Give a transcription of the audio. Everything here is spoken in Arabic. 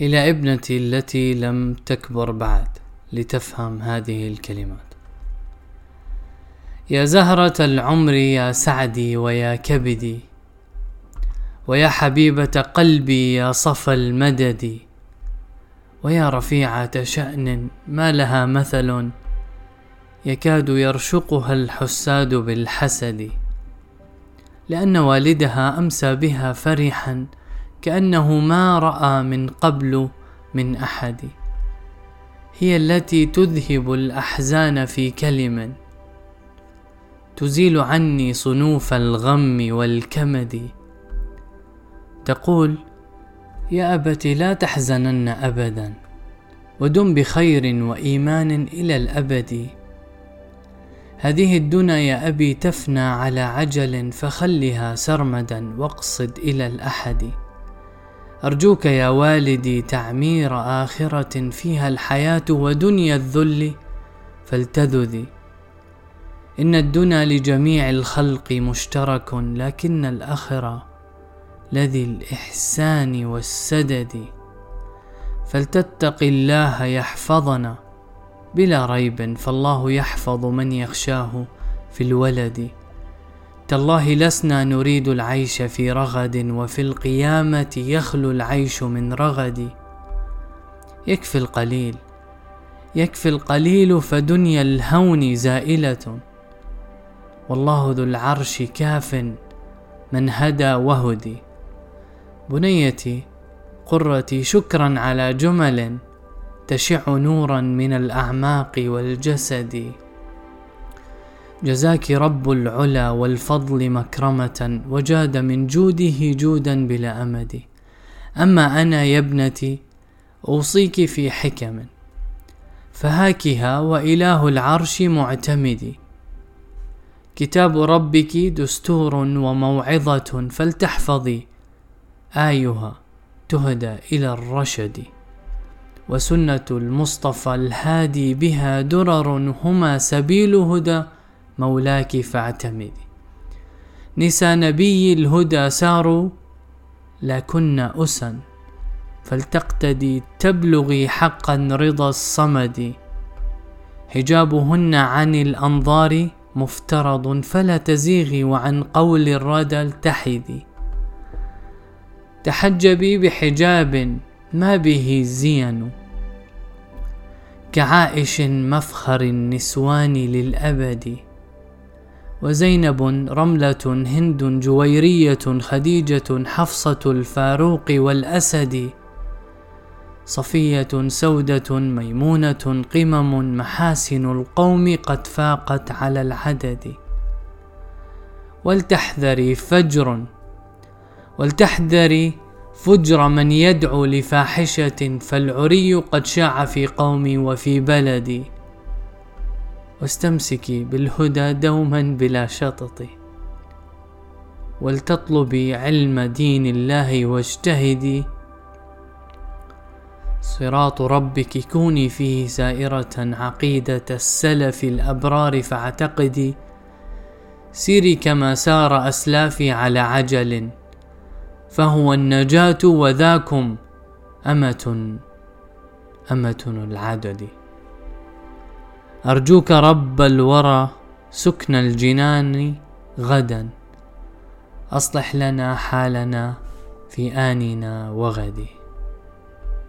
إلى ابنتي التي لم تكبر بعد لتفهم هذه الكلمات. يا زهرة العمر يا سعدي ويا كبدي ويا حبيبة قلبي يا صفا المدد ويا رفيعة شأن ما لها مثل يكاد يرشقها الحساد بالحسد لأن والدها أمسى بها فرحا كأنه ما رأى من قبل من أحد. هي التي تذهب الأحزان في كلم تزيل عني صنوف الغم والكمد. تقول يا أبت لا تحزنن أبدا. ودم بخير وإيمان إلى الأبد. هذه الدنا يا أبي تفنى على عجل فخلها سرمدا واقصد إلى الأحد. أرجوك يا والدي تعمير آخرة فيها الحياة ودنيا الذل فلتذذي إن الدنا لجميع الخلق مشترك لكن الأخرة لذي الإحسان والسدد. فلتتق الله يحفظنا بلا ريب فالله يحفظ من يخشاه في الولد. تالله لسنا نريد العيش في رغد وفي القيامة يخلو العيش من رغد. يكفي القليل يكفي القليل فدنيا الهون زائلة. والله ذو العرش كاف من هدى وهدي. بنيتي قرتي شكرا على جمل تشع نورا من الأعماق والجسد. جزاك رب العلا والفضل مكرمة وجاد من جوده جودا بلا أمد. أما أنا يا ابنتي أوصيك في حكم. فهاكها وإله العرش معتمدي كتاب ربك دستور وموعظة فلتحفظي آيها تهدى إلى الرشد. وسنة المصطفى الهادي بها درر هما سبيل هدى. مولاك فاعتمدي نسى نبي الهدى ساروا لكن أسا فلتقتدي تبلغي حقا رضا الصمد. حجابهن عن الأنظار مفترض فلا تزيغي وعن قول الردى التحدي تحجبي بحجاب ما به زين كعائش مفخر النسوان للأبد. وزينب رملة هند جويرية خديجة حفصة الفاروق والأسد صفية سودة ميمونة قمم محاسن القوم قد فاقت على العدد. ولتحذري فجر ولتحذري فجر من يدعو لفاحشة فالعري قد شاع في قومي وفي بلدي واستمسكي بالهدى دوما بلا شطط. ولتطلبي علم دين الله واجتهدي. صراط ربك كوني فيه سائرة عقيدة السلف الأبرار فاعتقدي. سيري كما سار أسلافي على عجل فهو النجاة وذاكم أمة أمة العدد. أرجوك رب الورى سكن الجنان غدا أصلح لنا حالنا في آننا وغدي.